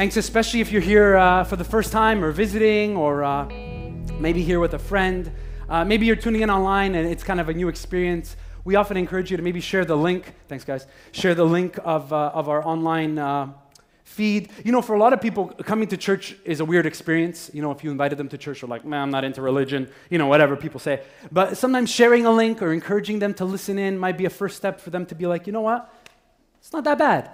Thanks, especially if you're here uh, for the first time or visiting or uh, maybe here with a friend. Uh, maybe you're tuning in online and it's kind of a new experience. We often encourage you to maybe share the link. Thanks, guys. Share the link of, uh, of our online uh, feed. You know, for a lot of people, coming to church is a weird experience. You know, if you invited them to church, they're like, man, I'm not into religion, you know, whatever people say. But sometimes sharing a link or encouraging them to listen in might be a first step for them to be like, you know what? It's not that bad.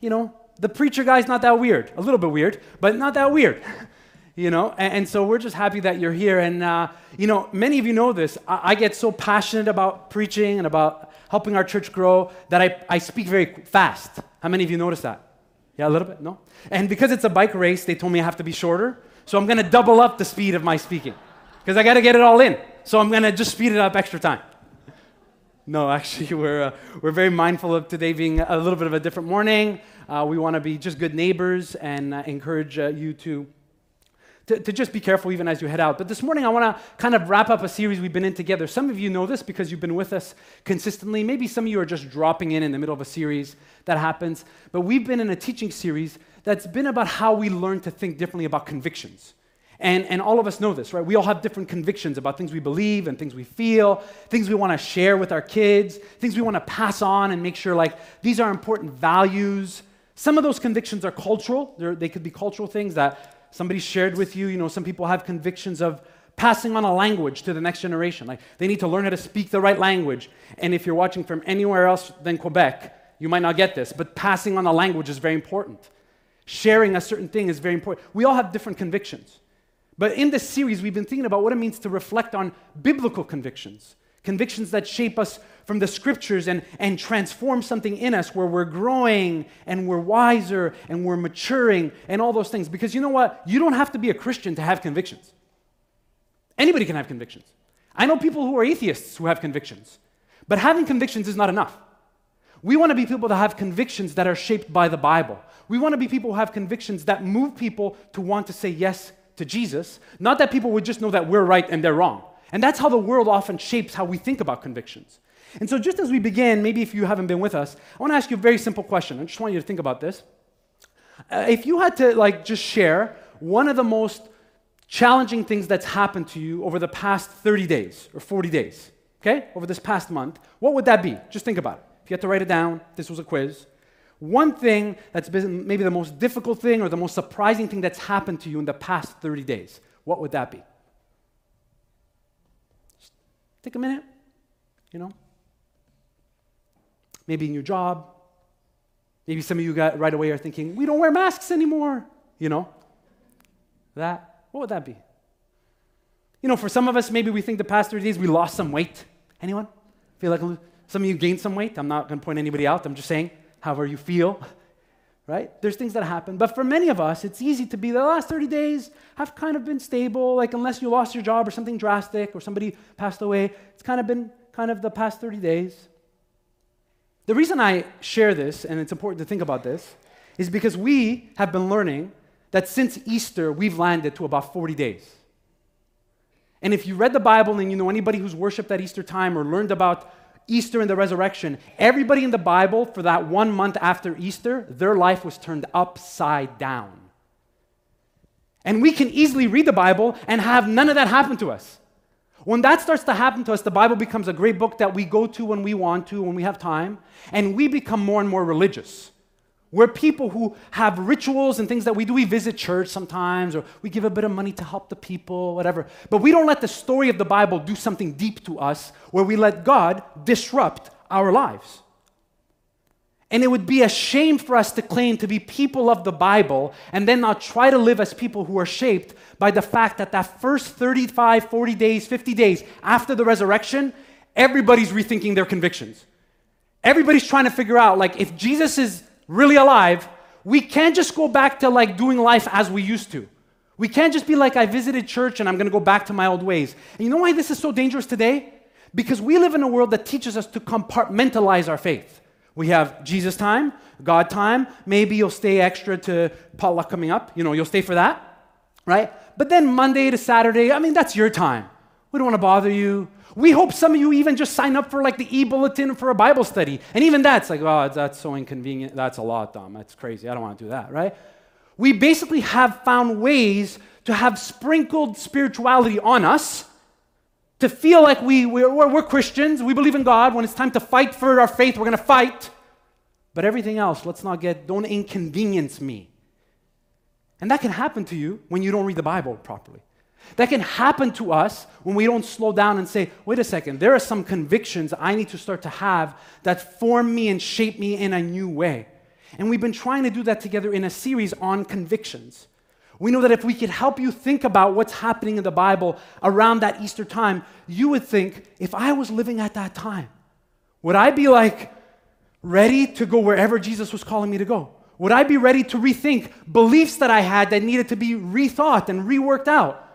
You know, the preacher guy's not that weird. A little bit weird, but not that weird. you know, and, and, so we're just happy that you're here. And, uh, you know, many of you know this. I, I, get so passionate about preaching and about helping our church grow that I, I speak very fast. How many of you notice that? Yeah, a little bit? No? And because it's a bike race, they told me I have to be shorter. So I'm going to double up the speed of my speaking because I got to get it all in. So I'm going to just speed it up extra time. No, actually, we're, uh, we're very mindful of today being a little bit of a different morning. Uh, we want to be just good neighbors and uh, encourage uh, you to, to, to, just be careful even as you head out. But this morning, I want to kind of wrap up a series we've been in together. Some of you know this because you've been with us consistently. Maybe some of you are just dropping in in the middle of a series that happens. But we've been in a teaching series that's been about how we learn to think differently about convictions. And, and all of us know this, right? We all have different convictions about things we believe and things we feel, things we want to share with our kids, things we want to pass on and make sure like these are important values some of those convictions are cultural. They're, they could be cultural things that somebody shared with you. You know, some people have convictions of passing on a language to the next generation. Like they need to learn how to speak the right language. And if you're watching from anywhere else than Quebec, you might not get this, but passing on a language is very important. Sharing a certain thing is very important. We all have different convictions. But in this series, we've been thinking about what it means to reflect on biblical convictions, convictions that shape us from the scriptures and, and transform something in us where we're growing and we're wiser and we're maturing and all those things. Because you know what? You don't have to be a Christian to have convictions. Anybody can have convictions. I know people who are atheists who have convictions, but having convictions is not enough. We want to be people that have convictions that are shaped by the Bible. We want to be people who have convictions that move people to want to say yes to Jesus, not that people would just know that we're right and they're wrong. And that's how the world often shapes how we think about convictions. And so, just as we begin, maybe if you haven't been with us, I want to ask you a very simple question. I just want you to think about this. Uh, if you had to, like, just share one of the most challenging things that's happened to you over the past 30 days or 40 days, okay, over this past month, what would that be? Just think about it. If you had to write it down, this was a quiz. One thing that's been maybe the most difficult thing or the most surprising thing that's happened to you in the past 30 days, what would that be? Just take a minute, you know, maybe in your job. Maybe some of you got right away are thinking, we don't wear masks anymore. You know? That, what would that be? You know, for some of us, maybe we think the past 30 days we lost some weight. Anyone? Feel like some of you gained some weight? I'm not going to point anybody out. I'm just saying, however you feel, right? There's things that happen. But for many of us, it's easy to be the last 30 days have kind of been stable. Like, unless you lost your job or something drastic or somebody passed away, it's kind of been kind of the past 30 days. The reason I share this, and it's important to think about this, is because we have been learning that since Easter, we've landed to about 40 days. And if you read the Bible and you know anybody who's worshiped at Easter time or learned about Easter and the resurrection, everybody in the Bible for that one month after Easter, their life was turned upside down. And we can easily read the Bible and have none of that happen to us. When that starts to happen to us, the Bible becomes a great book that we go to when we want to, when we have time, and we become more and more religious. We're people who have rituals and things that we do. We visit church sometimes, or we give a bit of money to help the people, whatever. But we don't let the story of the Bible do something deep to us where we let God disrupt our lives. And it would be a shame for us to claim to be people of the Bible and then not try to live as people who are shaped by the fact that that first 35, 40 days, 50 days after the resurrection, everybody's rethinking their convictions. Everybody's trying to figure out, like, if Jesus is really alive, we can't just go back to like doing life as we used to. We can't just be like, I visited church and I'm going to go back to my old ways. And you know why this is so dangerous today? Because we live in a world that teaches us to compartmentalize our faith. We have Jesus time, God time. Maybe you'll stay extra to potluck coming up. You know, you'll stay for that, right? But then Monday to Saturday, I mean, that's your time. We don't want to bother you. We hope some of you even just sign up for like the e-bulletin for a Bible study. And even that's like, oh, that's so inconvenient. That's a lot, Dom. That's crazy. I don't want to do that, right? We basically have found ways to have sprinkled spirituality on us to feel like we, we're, we're, Christians, we believe in God. When it's time to fight for our faith, we're going to fight. But everything else, let's not get, don't inconvenience me. And that can happen to you when you don't read the Bible properly. That can happen to us when we don't slow down and say, wait a second, there are some convictions I need to start to have that form me and shape me in a new way. And we've been trying to do that together in a series on convictions. We know that if we could help you think about what's happening in the Bible around that Easter time, you would think, if I was living at that time, would I be like ready to go wherever Jesus was calling me to go? Would I be ready to rethink beliefs that I had that needed to be rethought and reworked out?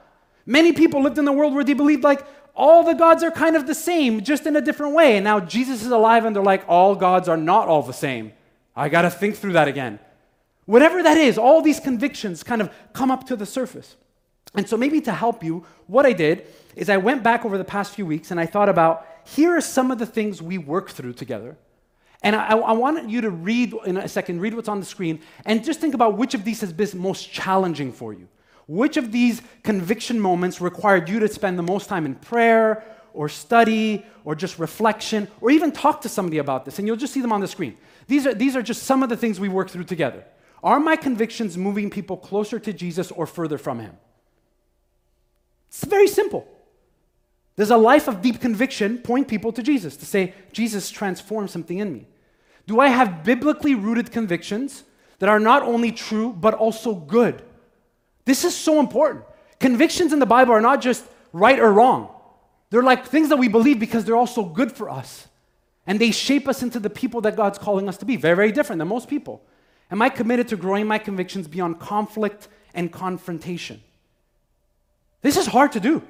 Many people lived in the world where they believed like all the gods are kind of the same, just in a different way. And now Jesus is alive and they're like, all gods are not all the same. I got to think through that again. Whatever that is, all these convictions kind of come up to the surface. And so, maybe to help you, what I did is I went back over the past few weeks and I thought about here are some of the things we worked through together. And I, I want you to read in a second, read what's on the screen, and just think about which of these has been most challenging for you. Which of these conviction moments required you to spend the most time in prayer or study or just reflection or even talk to somebody about this? And you'll just see them on the screen. These are, these are just some of the things we work through together. Are my convictions moving people closer to Jesus or further from him? It's very simple. Does a life of deep conviction point people to Jesus to say, Jesus transformed something in me? Do I have biblically rooted convictions that are not only true, but also good? This is so important. Convictions in the Bible are not just right or wrong, they're like things that we believe because they're also good for us. And they shape us into the people that God's calling us to be. Very, very different than most people. Am I committed to growing my convictions beyond conflict and confrontation? This is hard to do.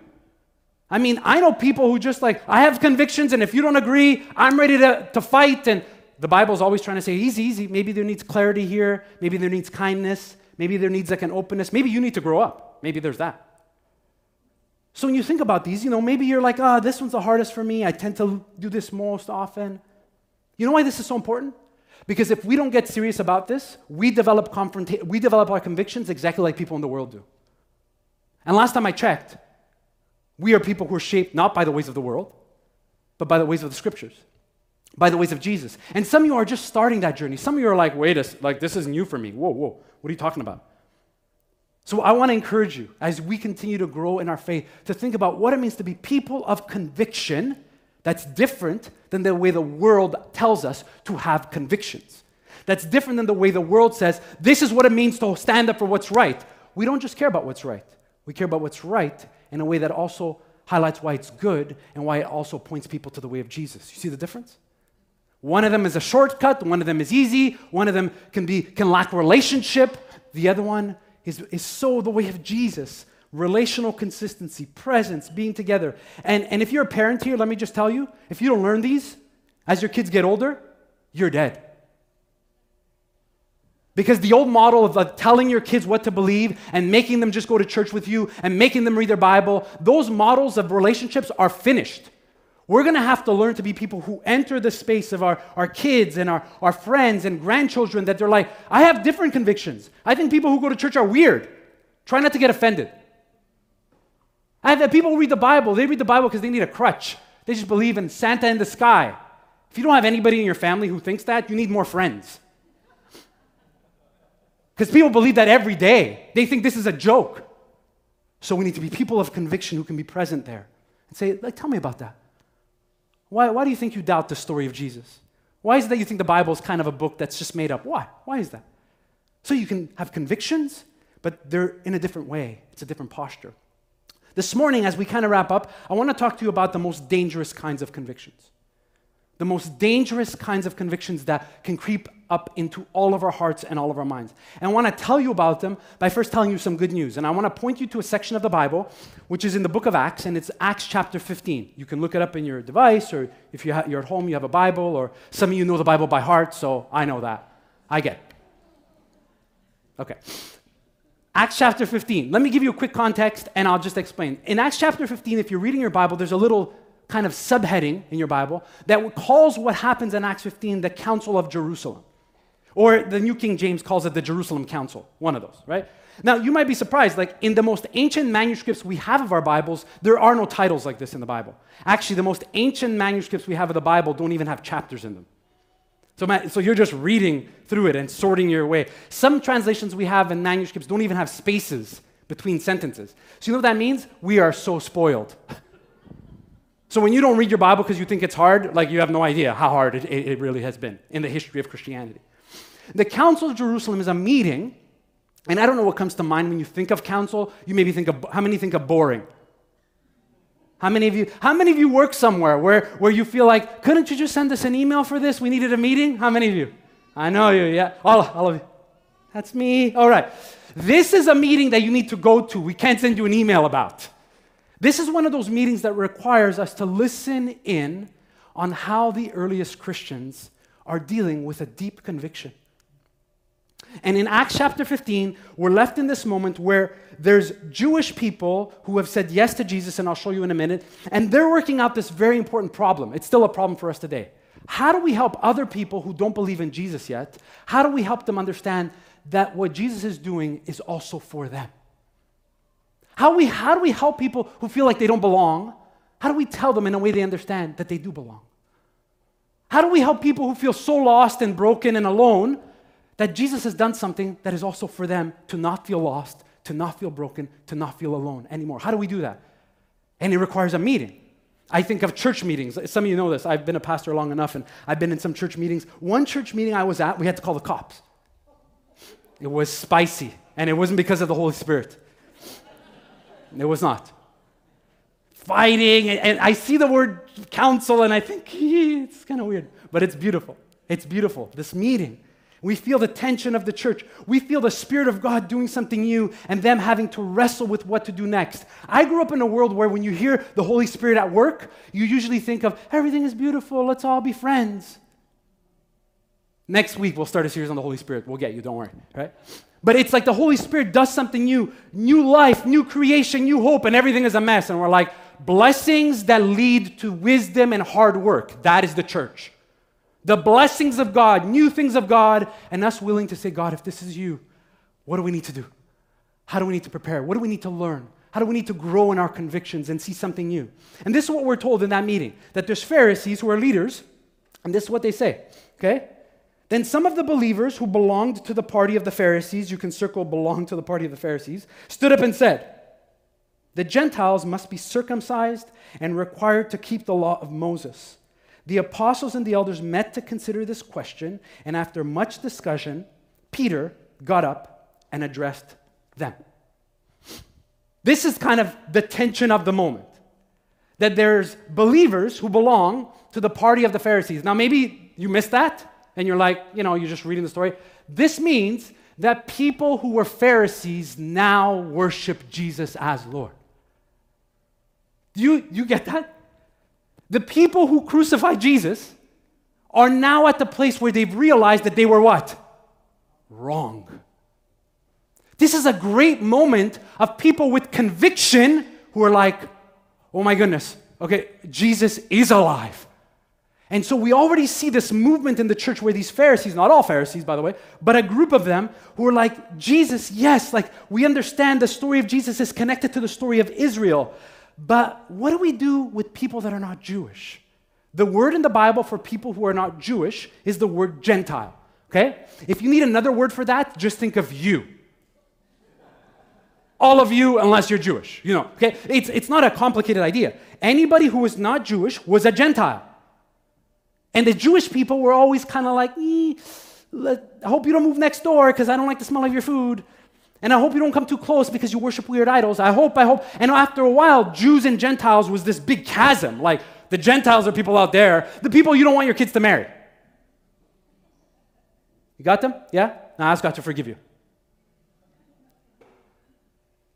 I mean, I know people who just like, I have convictions, and if you don't agree, I'm ready to, to fight. And the Bible's always trying to say, easy, easy. Maybe there needs clarity here. Maybe there needs kindness. Maybe there needs like an openness. Maybe you need to grow up. Maybe there's that. So when you think about these, you know, maybe you're like, ah, oh, this one's the hardest for me. I tend to do this most often. You know why this is so important? Because if we don't get serious about this, we develop, confronta- we develop our convictions exactly like people in the world do. And last time I checked, we are people who are shaped not by the ways of the world, but by the ways of the scriptures, by the ways of Jesus. And some of you are just starting that journey. Some of you are like, wait, a, like this is new for me. Whoa, whoa, what are you talking about? So I want to encourage you as we continue to grow in our faith to think about what it means to be people of conviction that's different than the way the world tells us to have convictions. That's different than the way the world says, this is what it means to stand up for what's right. We don't just care about what's right, we care about what's right in a way that also highlights why it's good and why it also points people to the way of Jesus. You see the difference? One of them is a shortcut, one of them is easy, one of them can, be, can lack relationship, the other one is, is so the way of Jesus relational consistency, presence, being together. And, and if you're a parent here, let me just tell you if you don't learn these as your kids get older, you're dead. Because the old model of like, telling your kids what to believe and making them just go to church with you and making them read their Bible, those models of relationships are finished. We're going to have to learn to be people who enter the space of our, our kids and our, our friends and grandchildren that they're like, I have different convictions. I think people who go to church are weird. Try not to get offended. I have people who read the Bible. They read the Bible because they need a crutch. They just believe in Santa in the sky. If you don't have anybody in your family who thinks that, you need more friends. Because people believe that every day. They think this is a joke. So we need to be people of conviction who can be present there and say, like, tell me about that. Why, why do you think you doubt the story of Jesus? Why is it that you think the Bible is kind of a book that's just made up? Why? Why is that? So you can have convictions, but they're in a different way. It's a different posture. This morning, as we kind of wrap up, I want to talk to you about the most dangerous kinds of convictions the most dangerous kinds of convictions that can creep up into all of our hearts and all of our minds. And I want to tell you about them by first telling you some good news. And I want to point you to a section of the Bible, which is in the book of Acts, and it's Acts chapter 15. You can look it up in your device, or if you're at home, you have a Bible, or some of you know the Bible by heart, so I know that. I get. Okay. Acts chapter 15. Let me give you a quick context and I'll just explain. In Acts chapter 15, if you're reading your Bible, there's a little kind of subheading in your Bible that calls what happens in Acts 15 the Council of Jerusalem. Or the New King James calls it the Jerusalem Council, one of those, right? Now, you might be surprised, like in the most ancient manuscripts we have of our Bibles, there are no titles like this in the Bible. Actually, the most ancient manuscripts we have of the Bible don't even have chapters in them. So, so you're just reading through it and sorting your way. Some translations we have in manuscripts don't even have spaces between sentences. So you know what that means? We are so spoiled. So when you don't read your Bible because you think it's hard, like you have no idea how hard it, it, really has been in the history of Christianity. The Council of Jerusalem is a meeting, and I don't know what comes to mind when you think of council. You maybe think of how many think of boring. How many of you, how many of you work somewhere where, where you feel like, couldn't you just send us an email for this? We needed a meeting? How many of you? I know you, yeah. All, all of you. That's me. All right. This is a meeting that you need to go to. We can't send you an email about. This is one of those meetings that requires us to listen in on how the earliest Christians are dealing with a deep conviction. And in Acts chapter 15, we're left in this moment where there's Jewish people who have said yes to Jesus, and I'll show you in a minute, and they're working out this very important problem. It's still a problem for us today. How do we help other people who don't believe in Jesus yet? How do we help them understand that what Jesus is doing is also for them? How, we, how do we help people who feel like they don't belong? How do we tell them in a way they understand that they do belong? How do we help people who feel so lost and broken and alone that Jesus has done something that is also for them to not feel lost, to not feel broken, to not feel alone anymore? How do we do that? And it requires a meeting. I think of church meetings. Some of you know this. I've been a pastor long enough and I've been in some church meetings. One church meeting I was at, we had to call the cops. It was spicy, and it wasn't because of the Holy Spirit. It was not. Fighting, and I see the word council, and I think it's kind of weird, but it's beautiful. It's beautiful. This meeting. We feel the tension of the church. We feel the Spirit of God doing something new and them having to wrestle with what to do next. I grew up in a world where when you hear the Holy Spirit at work, you usually think of everything is beautiful, let's all be friends. Next week, we'll start a series on the Holy Spirit. We'll get you, don't worry, right? But it's like the Holy Spirit does something new new life, new creation, new hope, and everything is a mess. And we're like, blessings that lead to wisdom and hard work. That is the church. The blessings of God, new things of God, and us willing to say, God, if this is you, what do we need to do? How do we need to prepare? What do we need to learn? How do we need to grow in our convictions and see something new? And this is what we're told in that meeting that there's Pharisees who are leaders, and this is what they say, okay? Then some of the believers who belonged to the party of the Pharisees, you can circle belong to the party of the Pharisees, stood up and said, The Gentiles must be circumcised and required to keep the law of Moses. The apostles and the elders met to consider this question, and after much discussion, Peter got up and addressed them. This is kind of the tension of the moment. That there's believers who belong to the party of the Pharisees. Now, maybe you missed that and you're like, you know, you're just reading the story. This means that people who were Pharisees now worship Jesus as Lord. Do you, you get that? The people who crucified Jesus are now at the place where they've realized that they were what? Wrong. This is a great moment of people with conviction who are like, oh my goodness, okay, Jesus is alive. And so we already see this movement in the church where these Pharisees, not all Pharisees, by the way, but a group of them who are like, Jesus, yes, like we understand the story of Jesus is connected to the story of Israel. But what do we do with people that are not Jewish? The word in the Bible for people who are not Jewish is the word Gentile. Okay? If you need another word for that, just think of you. All of you, unless you're Jewish. You know, okay? It's, it's not a complicated idea. Anybody who was not Jewish was a Gentile. And the Jewish people were always kind of like, I hope you don't move next door because I don't like the smell of your food. And I hope you don't come too close because you worship weird idols. I hope, I hope. And after a while, Jews and Gentiles was this big chasm. Like, the Gentiles are people out there, the people you don't want your kids to marry. You got them? Yeah? Now ask God to forgive you.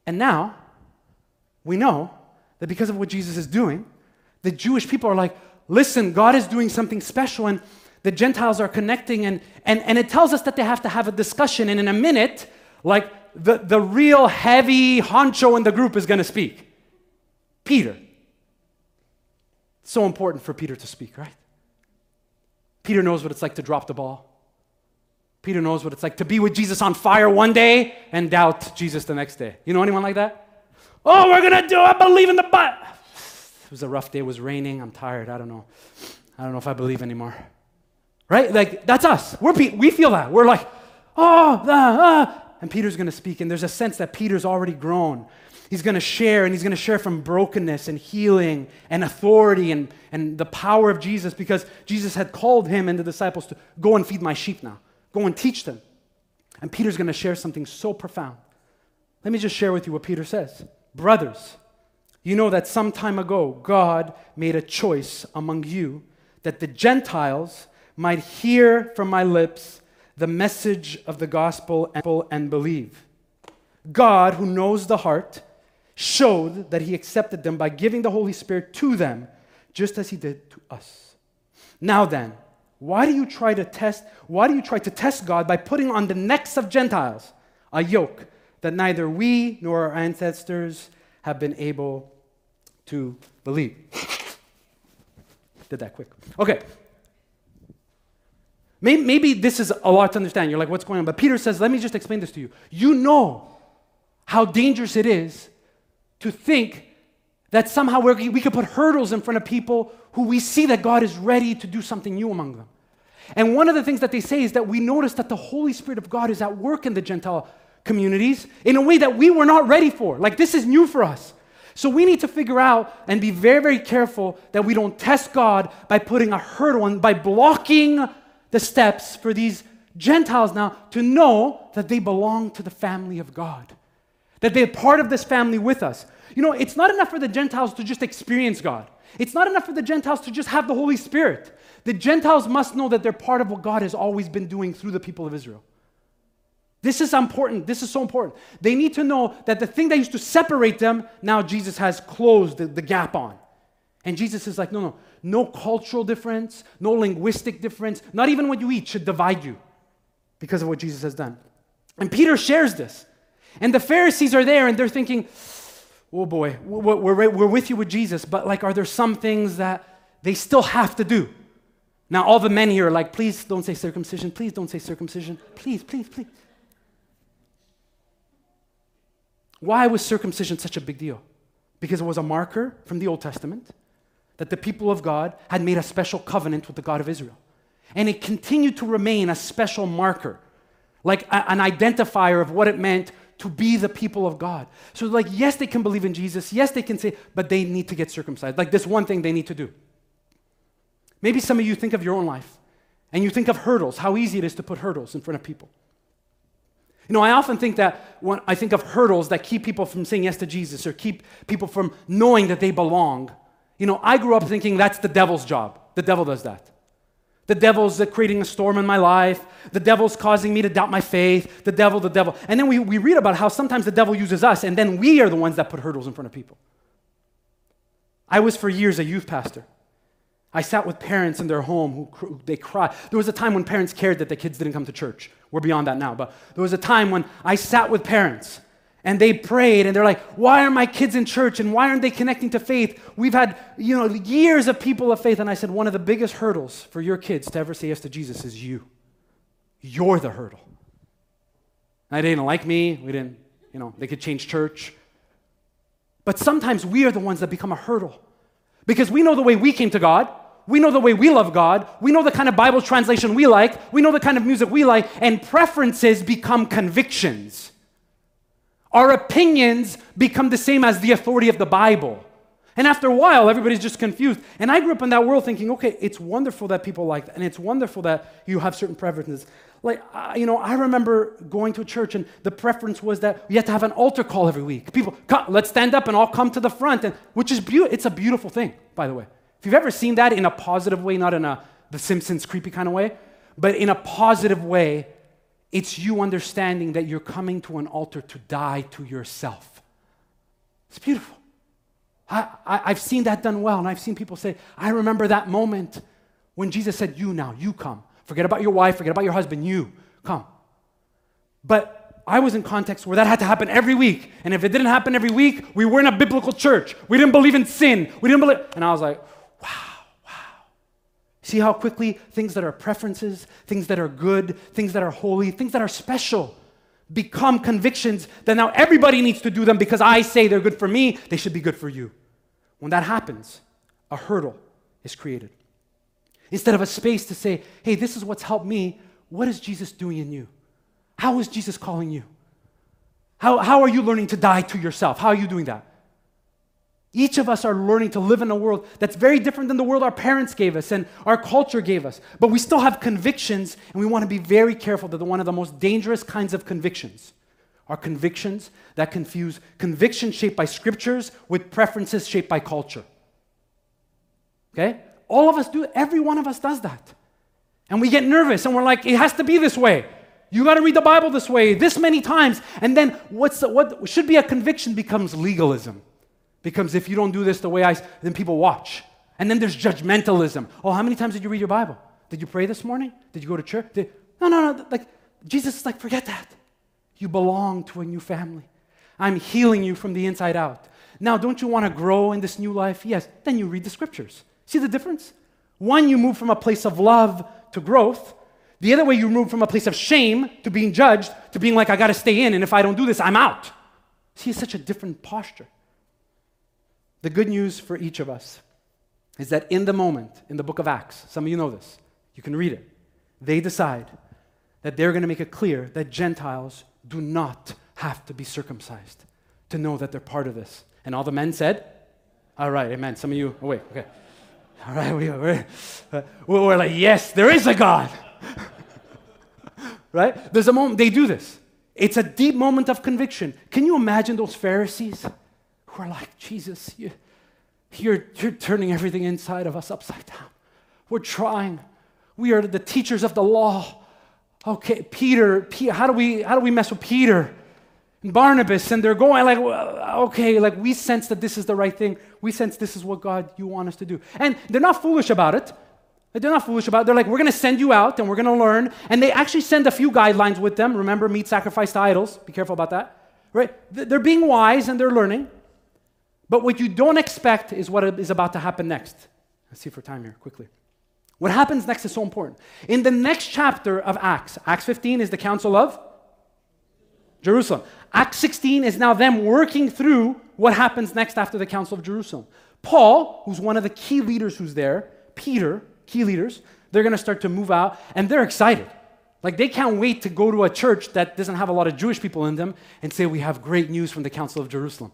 And now, we know that because of what Jesus is doing, the Jewish people are like, listen, God is doing something special, and the Gentiles are connecting, and, and, and it tells us that they have to have a discussion. And in a minute, like the, the real heavy honcho in the group is going to speak Peter. It's so important for Peter to speak, right? Peter knows what it's like to drop the ball. Peter knows what it's like to be with Jesus on fire one day and doubt Jesus the next day. You know anyone like that? Oh, we're going to do. I believe in the butt. It was a rough day. It was raining. I'm tired. I don't know. I don't know if I believe anymore. Right? Like, that's us. We're, we feel that. We're like, oh, uh, and Peter's going to speak. And there's a sense that Peter's already grown. He's going to share, and he's going to share from brokenness and healing and authority and, and the power of Jesus because Jesus had called him and the disciples to go and feed my sheep now. Go and teach them. And Peter's going to share something so profound. Let me just share with you what Peter says. Brothers, you know that some time ago God made a choice among you that the Gentiles might hear from my lips the message of the gospel and believe. God, who knows the heart, showed that he accepted them by giving the Holy Spirit to them, just as he did to us. Now then, why do you try to test why do you try to test God by putting on the necks of Gentiles a yoke that neither we nor our ancestors have been able to believe? Did that quick. Okay. Maybe, maybe this is a lot to understand. You're like, what's going on? But Peter says, let me just explain this to you. You know how dangerous it is to think that somehow we could put hurdles in front of people who we see that God is ready to do something new among them. And one of the things that they say is that we notice that the Holy Spirit of God is at work in the Gentile communities in a way that we were not ready for. Like, this is new for us. So we need to figure out and be very, very careful that we don't test God by putting a hurdle and by blocking the steps for these Gentiles now to know that they belong to the family of God, that they're part of this family with us. You know, it's not enough for the Gentiles to just experience God. It's not enough for the Gentiles to just have the Holy Spirit. The Gentiles must know that they're part of what God has always been doing through the people of Israel. This is important. This is so important. They need to know that the thing that used to separate them, now Jesus has closed the, the gap on. And Jesus is like, no, no, no cultural difference, no linguistic difference, not even what you eat should divide you because of what Jesus has done. And Peter shares this. And the Pharisees are there and they're thinking, oh boy, we're, we're, with you with Jesus, but like, are there some things that they still have to do? Now, all the men here are like, please don't say circumcision, please don't say circumcision, please, please, please. Why was circumcision such a big deal? Because it was a marker from the Old Testament that the people of God had made a special covenant with the God of Israel. And it continued to remain a special marker, like a, an identifier of what it meant to be the people of God. So, like, yes, they can believe in Jesus. Yes, they can say, but they need to get circumcised. Like, this one thing they need to do. Maybe some of you think of your own life and you think of hurdles, how easy it is to put hurdles in front of people. You know, I often think that when I think of hurdles that keep people from saying yes to Jesus or keep people from knowing that they belong, you know, I grew up thinking that's the devil's job. The devil does that. The devil's uh, creating a storm in my life. The devil's causing me to doubt my faith. The devil, the devil. And then we, we read about how sometimes the devil uses us, and then we are the ones that put hurdles in front of people. I was for years a youth pastor. I sat with parents in their home who they cried. There was a time when parents cared that the kids didn't come to church. We're beyond that now, but there was a time when I sat with parents and they prayed and they're like, why are my kids in church and why aren't they connecting to faith? We've had, you know, years of people of faith. And I said, one of the biggest hurdles for your kids to ever say yes to Jesus is you. You're the hurdle. And they didn't like me. We didn't, you know, they could change church. But sometimes we are the ones that become a hurdle because we know the way we came to God. We know the way we love God. We know the kind of Bible translation we like. We know the kind of music we like. And preferences become convictions. Our opinions become the same as the authority of the Bible. And after a while, everybody's just confused. And I grew up in that world thinking, okay, it's wonderful that people like that. And it's wonderful that you have certain preferences. Like, uh, you know, I remember going to a church and the preference was that we had to have an altar call every week. People, come, let's stand up and all come to the front, and, which is beautiful. It's a beautiful thing, by the way. If you've ever seen that in a positive way, not in a The Simpsons creepy kind of way, but in a positive way, it's you understanding that you're coming to an altar to die to yourself. It's beautiful. I, I've seen that done well, and I've seen people say, I remember that moment when Jesus said, You now, you come. Forget about your wife, forget about your husband, you come. But I was in context where that had to happen every week. And if it didn't happen every week, we weren't a biblical church. We didn't believe in sin. We didn't believe. And I was like, wow. See how quickly things that are preferences, things that are good, things that are holy, things that are special become convictions that now everybody needs to do them because I say they're good for me, they should be good for you. When that happens, a hurdle is created. Instead of a space to say, hey, this is what's helped me, what is Jesus doing in you? How is Jesus calling you? How, how are you learning to die to yourself? How are you doing that? Each of us are learning to live in a world that's very different than the world our parents gave us and our culture gave us. But we still have convictions, and we want to be very careful that one of the most dangerous kinds of convictions are convictions that confuse convictions shaped by scriptures with preferences shaped by culture. Okay? All of us do, every one of us does that. And we get nervous and we're like, it has to be this way. You got to read the Bible this way, this many times. And then what's what should be a conviction becomes legalism. Becomes if you don't do this the way I, then people watch. And then there's judgmentalism. Oh, how many times did you read your Bible? Did you pray this morning? Did you go to church? Did, no, no, no. Like Jesus is like, forget that. You belong to a new family. I'm healing you from the inside out. Now, don't you want to grow in this new life? Yes. Then you read the scriptures. See the difference? One, you move from a place of love to growth. The other way, you move from a place of shame to being judged to being like, I got to stay in, and if I don't do this, I'm out. See, it's such a different posture. The good news for each of us is that in the moment, in the book of Acts, some of you know this, you can read it, they decide that they're going to make it clear that Gentiles do not have to be circumcised to know that they're part of this. And all the men said, All right, amen. Some of you, oh, wait, okay. All right, we, we're, uh, we're like, yes, there is a God. right? There's a moment, they do this. It's a deep moment of conviction. Can you imagine those Pharisees who are like, Jesus, you, you're, you're turning everything inside of us upside down. We're trying. We are the teachers of the law. Okay, Peter, Peter how, do we, how do we mess with Peter? and Barnabas, and they're going like, okay, like we sense that this is the right thing. We sense this is what God you want us to do. And they're not foolish about it. They're not foolish about it. They're like, we're going to send you out and we're going to learn. And they actually send a few guidelines with them. Remember, meat sacrificed to idols. Be careful about that. Right? They're being wise and they're learning. But what you don't expect is what is about to happen next. Let's see for time here quickly. What happens next is so important. In the next chapter of Acts, Acts 15 is the council of Jerusalem. Acts 16 is now them working through what happens next after the Council of Jerusalem. Paul, who's one of the key leaders who's there, Peter, key leaders, they're going to start to move out and they're excited. Like they can't wait to go to a church that doesn't have a lot of Jewish people in them and say, We have great news from the Council of Jerusalem.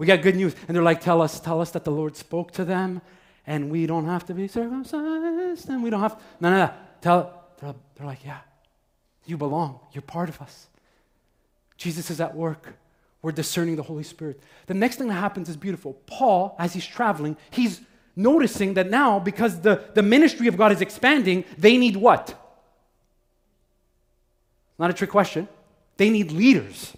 We got good news. And they're like, Tell us, tell us that the Lord spoke to them and we don't have to be circumcised and we don't have. No, no, no. Tell, they're, they're like, Yeah, you belong. You're part of us. Jesus is at work. We're discerning the Holy Spirit. The next thing that happens is beautiful. Paul, as he's traveling, he's noticing that now, because the, the ministry of God is expanding, they need what? Not a trick question. They need leaders.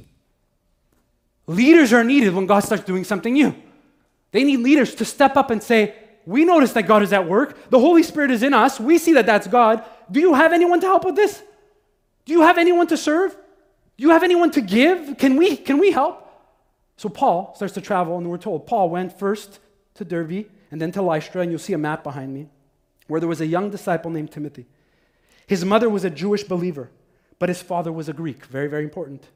Leaders are needed when God starts doing something new. They need leaders to step up and say, We notice that God is at work. The Holy Spirit is in us. We see that that's God. Do you have anyone to help with this? Do you have anyone to serve? Do you have anyone to give? Can we, can we help? So Paul starts to travel, and we're told Paul went first to Derbe and then to Lystra, and you'll see a map behind me, where there was a young disciple named Timothy. His mother was a Jewish believer, but his father was a Greek. Very, very important.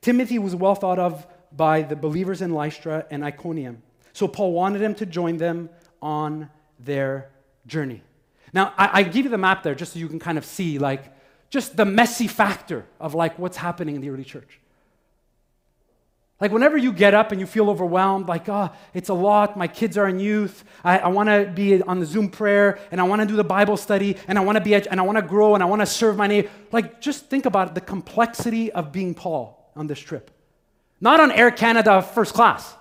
Timothy was well thought of by the believers in Lystra and Iconium. So Paul wanted him to join them on their journey. Now, I, I give you the map there just so you can kind of see, like, just the messy factor of like what's happening in the early church. Like, whenever you get up and you feel overwhelmed, like, oh, it's a lot, my kids are in youth, I, I want to be on the Zoom prayer, and I want to do the Bible study, and I want to be, and I want to grow, and I want to serve my neighbor. Like, just think about the complexity of being Paul on this trip. Not on Air Canada first class.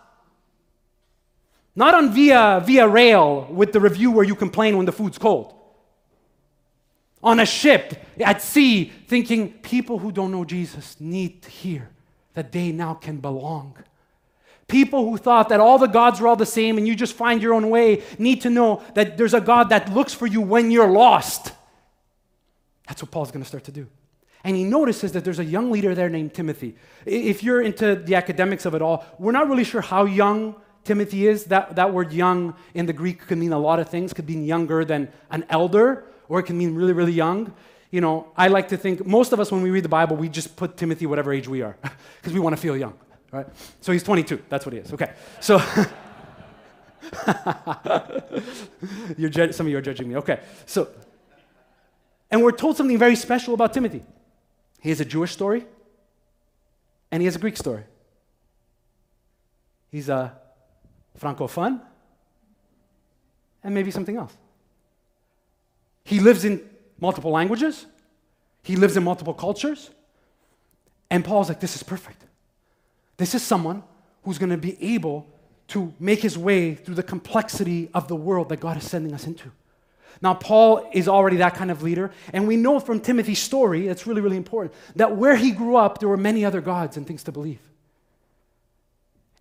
Not on via, via rail with the review where you complain when the food's cold. On a ship at sea, thinking people who don't know Jesus need to hear that they now can belong. People who thought that all the gods were all the same and you just find your own way need to know that there's a God that looks for you when you're lost. That's what Paul's going to start to do. And he notices that there's a young leader there named Timothy. If you're into the academics of it all, we're not really sure how young Timothy is. That, that word young in the Greek could mean a lot of things. It could mean younger than an elder, or it can mean really, really young you know, I like to think most of us, when we read the Bible, we just put Timothy whatever age we are because we want to feel young, right? So he's 22. That's what he is. Okay. So some of you are judging me. Okay. So, and we're told something very special about Timothy. He has a Jewish story and he has a Greek story. He's a francophone and maybe something else. He lives in multiple languages, he lives in multiple cultures. And Paul's like, this is perfect. This is someone who's going to be able to make his way through the complexity of the world that God is sending us into. Now, Paul is already that kind of leader, and we know from Timothy's story, it's really, really important, that where he grew up, there were many other gods and things to believe.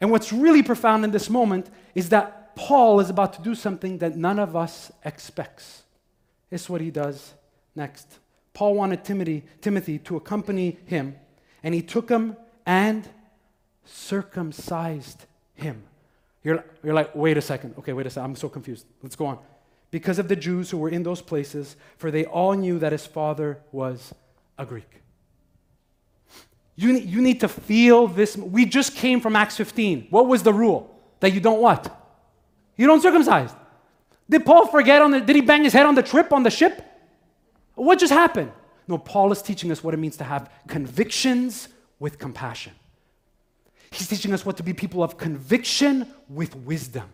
And what's really profound in this moment is that Paul is about to do something that none of us expects. It's what he does Next, Paul wanted Timothy, Timothy to accompany him, and he took him and circumcised him. You're, you're like, wait a second. Okay, wait a second. I'm so confused. Let's go on. Because of the Jews who were in those places, for they all knew that his father was a Greek. You, you need to feel this. We just came from Acts 15. What was the rule? That you don't what? You don't circumcise. Did Paul forget on the, did he bang his head on the trip on the ship? What just happened? No, Paul is teaching us what it means to have convictions with compassion. He's teaching us what to be people of conviction with wisdom.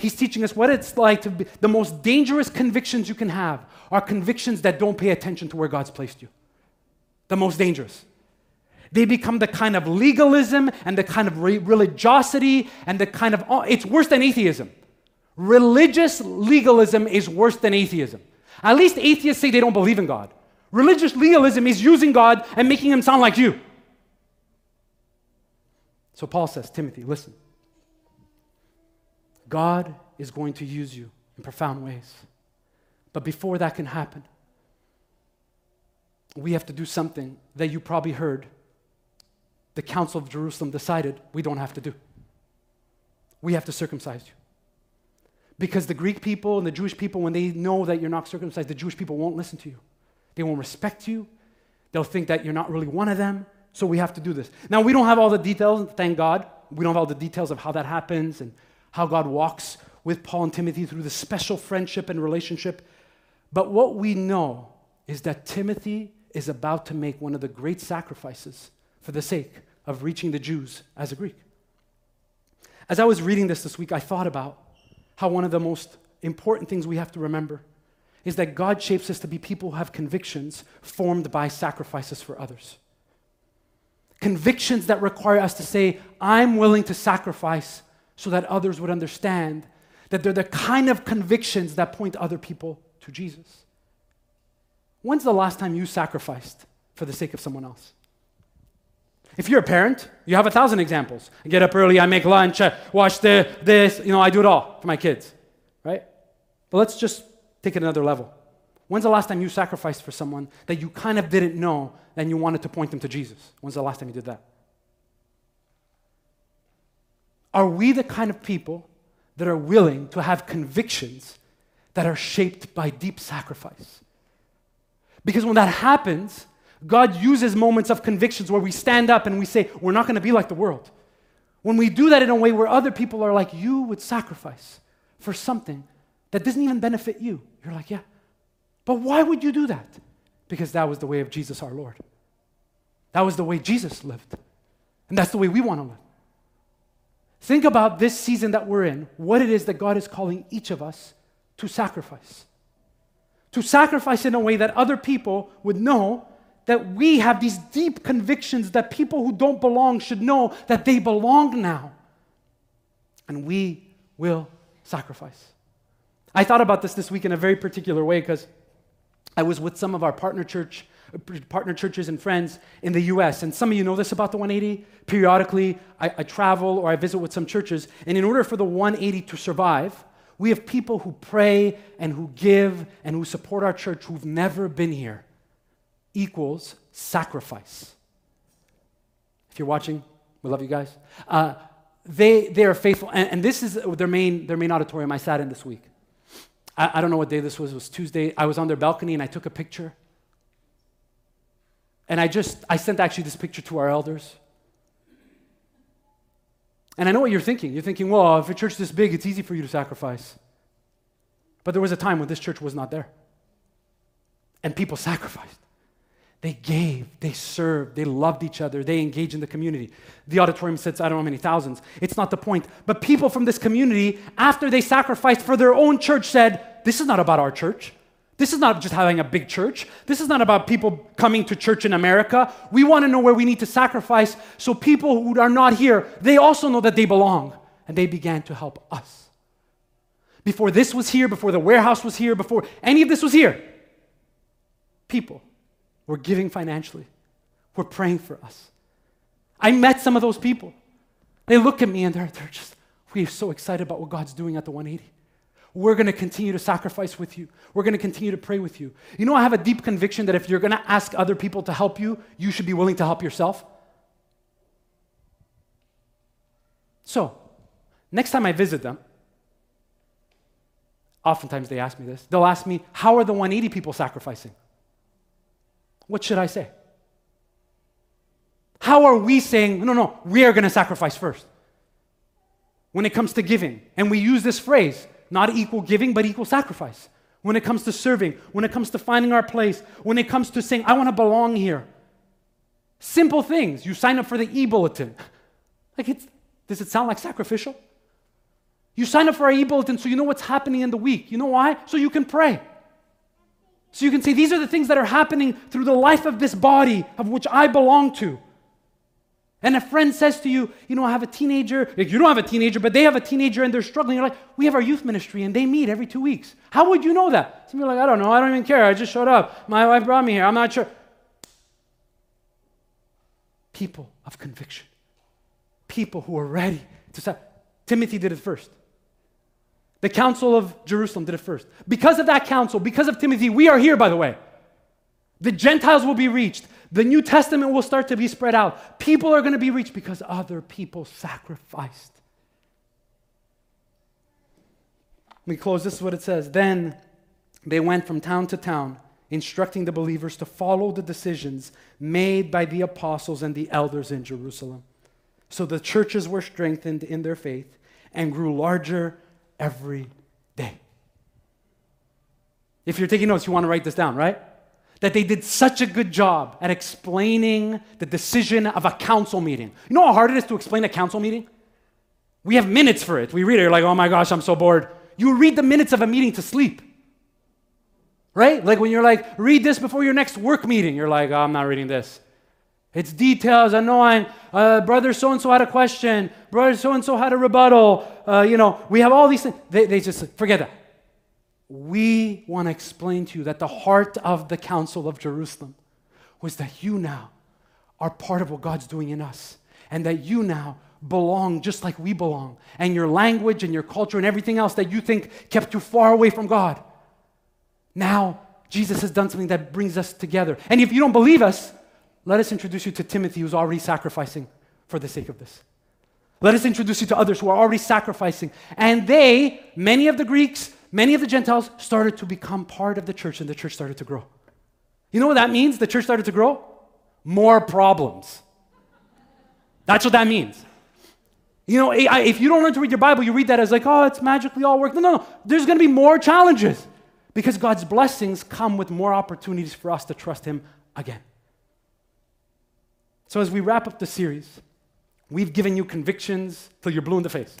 He's teaching us what it's like to be the most dangerous convictions you can have are convictions that don't pay attention to where God's placed you. The most dangerous. They become the kind of legalism and the kind of re- religiosity and the kind of, oh, it's worse than atheism. Religious legalism is worse than atheism. At least atheists say they don't believe in God. Religious legalism is using God and making him sound like you. So Paul says, Timothy, listen. God is going to use you in profound ways. But before that can happen, we have to do something that you probably heard the Council of Jerusalem decided we don't have to do. We have to circumcise you. Because the Greek people and the Jewish people, when they know that you're not circumcised, the Jewish people won't listen to you. They won't respect you. They'll think that you're not really one of them. So we have to do this. Now, we don't have all the details, thank God. We don't have all the details of how that happens and how God walks with Paul and Timothy through this special friendship and relationship. But what we know is that Timothy is about to make one of the great sacrifices for the sake of reaching the Jews as a Greek. As I was reading this this week, I thought about how one of the most important things we have to remember is that God shapes us to be people who have convictions formed by sacrifices for others. Convictions that require us to say, I'm willing to sacrifice so that others would understand that they're the kind of convictions that point other people to Jesus. When's the last time you sacrificed for the sake of someone else? If you're a parent, you have a thousand examples. I get up early, I make lunch, I wash the, this, you know, I do it all for my kids, right? But let's just take it another level. When's the last time you sacrificed for someone that you kind of didn't know and you wanted to point them to Jesus? When's the last time you did that? Are we the kind of people that are willing to have convictions that are shaped by deep sacrifice? Because when that happens, God uses moments of convictions where we stand up and we say, We're not going to be like the world. When we do that in a way where other people are like, You would sacrifice for something that doesn't even benefit you. You're like, yeah. But why would you do that? Because that was the way of Jesus our Lord. That was the way Jesus lived. And that's the way we want to live. Think about this season that we're in, what it is that God is calling each of us to sacrifice. To sacrifice in a way that other people would know that we have these deep convictions that people who don't belong should know that they belong now. And we will sacrifice. I thought about this this week in a very particular way because I was with some of our partner church partner churches and friends in the US. And some of you know this about the 180. Periodically, I, I, travel or I visit with some churches. And in order for the 180 to survive, we have people who pray and who give and who support our church who've never been here. Equals sacrifice. If you're watching, we love you guys. Uh, they, they are faithful. And, and this is their main, their main auditorium I sat in this week. I, I don't know what day this was. It was Tuesday. I was on their balcony and I took a picture. And I just, I sent actually this picture to our elders. And I know what you're thinking. You're thinking, well, if a church this big, it's easy for you to sacrifice. But there was a time when this church was not there. And people sacrificed. They gave, they served, they loved each other, they engaged in the community. The auditorium sits, I don't know how many thousands. It's not the point. But people from this community, after they sacrificed for their own church, said, This is not about our church. This is not just having a big church. This is not about people coming to church in America. We want to know where we need to sacrifice so people who are not here, they also know that they belong. And they began to help us. Before this was here, before the warehouse was here, before any of this was here, people we're giving financially. We're praying for us. I met some of those people. They look at me and they're, they're just, we're so excited about what God's doing at the 180. We're going to continue to sacrifice with you. We're going to continue to pray with you. You know, I have a deep conviction that if you're going to ask other people to help you, you should be willing to help yourself. So, next time I visit them, oftentimes they ask me this. They'll ask me, How are the 180 people sacrificing? What should I say? How are we saying, no, no, we are going to sacrifice first? When it comes to giving, and we use this phrase, not equal giving, but equal sacrifice. When it comes to serving, when it comes to finding our place, when it comes to saying, I want to belong here. Simple things. You sign up for the e bulletin. Like, it's, does it sound like sacrificial? You sign up for our e bulletin so you know what's happening in the week. You know why? So you can pray. So you can say, these are the things that are happening through the life of this body of which I belong to. And a friend says to you, you know, I have a teenager. You don't have a teenager, but they have a teenager and they're struggling. You're like, we have our youth ministry and they meet every two weeks. How would you know that? Some people are like, I don't know. I don't even care. I just showed up. My wife brought me here. I'm not sure. People of conviction. People who are ready to start. Timothy did it first. The Council of Jerusalem did it first. Because of that council, because of Timothy, we are here, by the way. The Gentiles will be reached. The New Testament will start to be spread out. People are going to be reached because other people sacrificed. We close. This is what it says. Then they went from town to town, instructing the believers to follow the decisions made by the apostles and the elders in Jerusalem. So the churches were strengthened in their faith and grew larger every day. If you're taking notes, you want to write this down, right? That they did such a good job at explaining the decision of a council meeting. You know how hard it is to explain a council meeting? We have minutes for it. We read it, you're like, oh my gosh, I'm so bored. You read the minutes of a meeting to sleep. Right? Like when you're like, read this before your next work meeting, you're like, oh, I'm not reading this. It's details, annoying. Uh, brother so and so had a question. Brother so and so had a rebuttal. Uh, you know, we have all these things. They, they just forget that. We want to explain to you that the heart of the Council of Jerusalem was that you now are part of what God's doing in us, and that you now belong just like we belong. And your language and your culture and everything else that you think kept you far away from God. Now, Jesus has done something that brings us together. And if you don't believe us, let us introduce you to Timothy, who's already sacrificing for the sake of this. Let us introduce you to others who are already sacrificing. And they, many of the Greeks, many of the Gentiles, started to become part of the church, and the church started to grow. You know what that means? The church started to grow? More problems. That's what that means. You know, if you don't learn to read your Bible, you read that as like, oh, it's magically all work. No, no, no. There's going to be more challenges because God's blessings come with more opportunities for us to trust Him again. So, as we wrap up the series, we've given you convictions till you're blue in the face.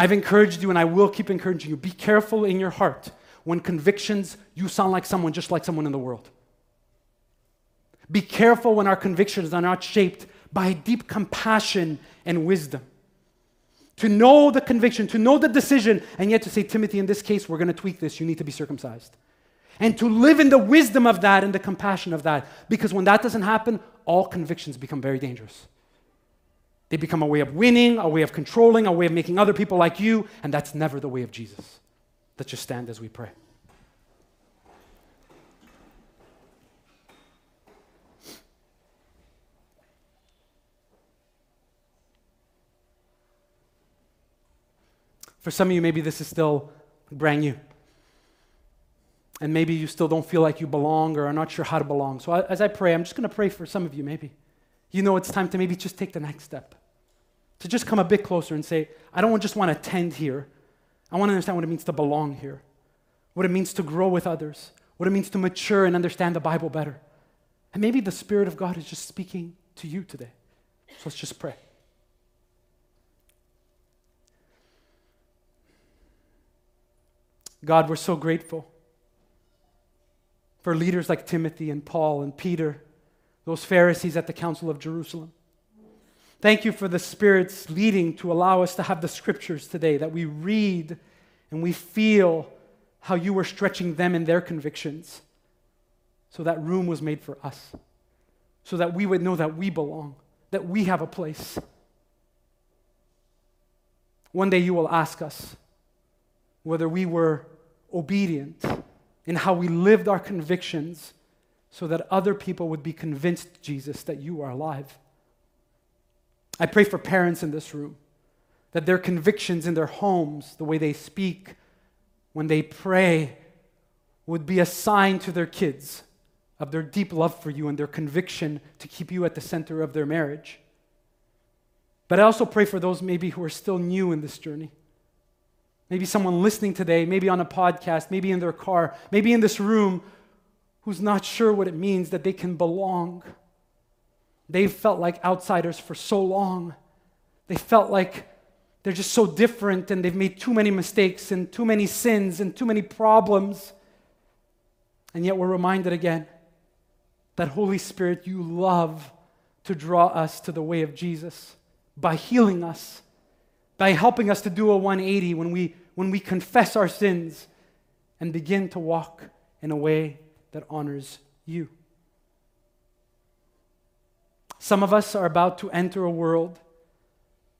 I've encouraged you, and I will keep encouraging you. Be careful in your heart when convictions, you sound like someone just like someone in the world. Be careful when our convictions are not shaped by deep compassion and wisdom. To know the conviction, to know the decision, and yet to say, Timothy, in this case, we're going to tweak this, you need to be circumcised. And to live in the wisdom of that and the compassion of that. Because when that doesn't happen, all convictions become very dangerous. They become a way of winning, a way of controlling, a way of making other people like you, and that's never the way of Jesus. Let's just stand as we pray. For some of you, maybe this is still brand new. And maybe you still don't feel like you belong or are not sure how to belong. So as I pray, I'm just going to pray for some of you, maybe. You know it's time to maybe just take the next step. To just come a bit closer and say, I don't just want to attend here. I want to understand what it means to belong here, what it means to grow with others, what it means to mature and understand the Bible better. And maybe the Spirit of God is just speaking to you today. So let's just pray. God, we're so grateful for leaders like Timothy and Paul and Peter, those Pharisees at the Council of Jerusalem. Thank you for the Spirit's leading to allow us to have the scriptures today, that we read and we feel how you were stretching them in their convictions. So that room was made for us, so that we would know that we belong, that we have a place. One day you will ask us whether we were obedient in how we lived our convictions so that other people would be convinced, Jesus, that you are alive. I pray for parents in this room that their convictions in their homes, the way they speak, when they pray, would be a sign to their kids of their deep love for you and their conviction to keep you at the center of their marriage. But I also pray for those maybe who are still new in this journey. Maybe someone listening today, maybe on a podcast, maybe in their car, maybe in this room, who's not sure what it means that they can belong. They've felt like outsiders for so long. They felt like they're just so different and they've made too many mistakes and too many sins and too many problems. And yet we're reminded again that Holy Spirit, you love to draw us to the way of Jesus by healing us by helping us to do a 180 when we, when we confess our sins and begin to walk in a way that honors you. Some of us are about to enter a world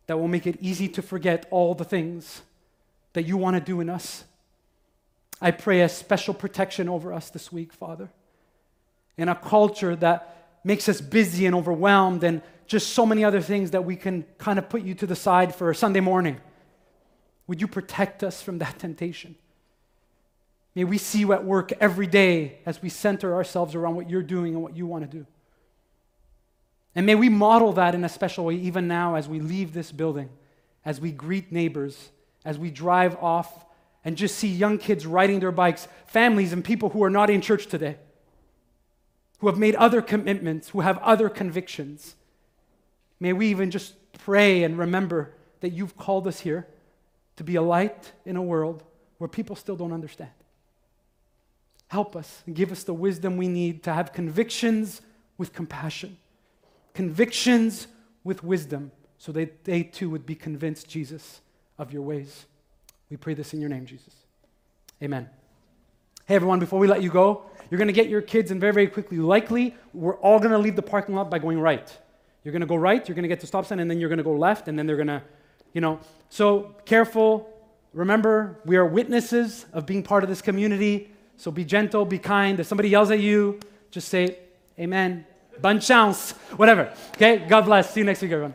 that will make it easy to forget all the things that you want to do in us. I pray a special protection over us this week, Father. In a culture that makes us busy and overwhelmed and just so many other things that we can kind of put you to the side for a Sunday morning. Would you protect us from that temptation? May we see you at work every day as we center ourselves around what you're doing and what you want to do. And may we model that in a special way even now as we leave this building, as we greet neighbors, as we drive off and just see young kids riding their bikes, families and people who are not in church today, who have made other commitments, who have other convictions. May we even just pray and remember that you've called us here to be a light in a world where people still don't understand. Help us and give us the wisdom we need to have convictions with compassion, convictions with wisdom, so that they too would be convinced, Jesus, of your ways. We pray this in your name, Jesus. Amen. Hey, everyone, before we let you go, you're going to get your kids, and very, very quickly, likely, we're all going to leave the parking lot by going right. You're going to go right, you're going to get to stop sign, and then you're going to go left, and then they're going to, you know. So careful. Remember, we are witnesses of being part of this community. So be gentle, be kind. If somebody yells at you, just say, Amen. Bonne chance. Whatever. Okay? God bless. See you next week, everyone.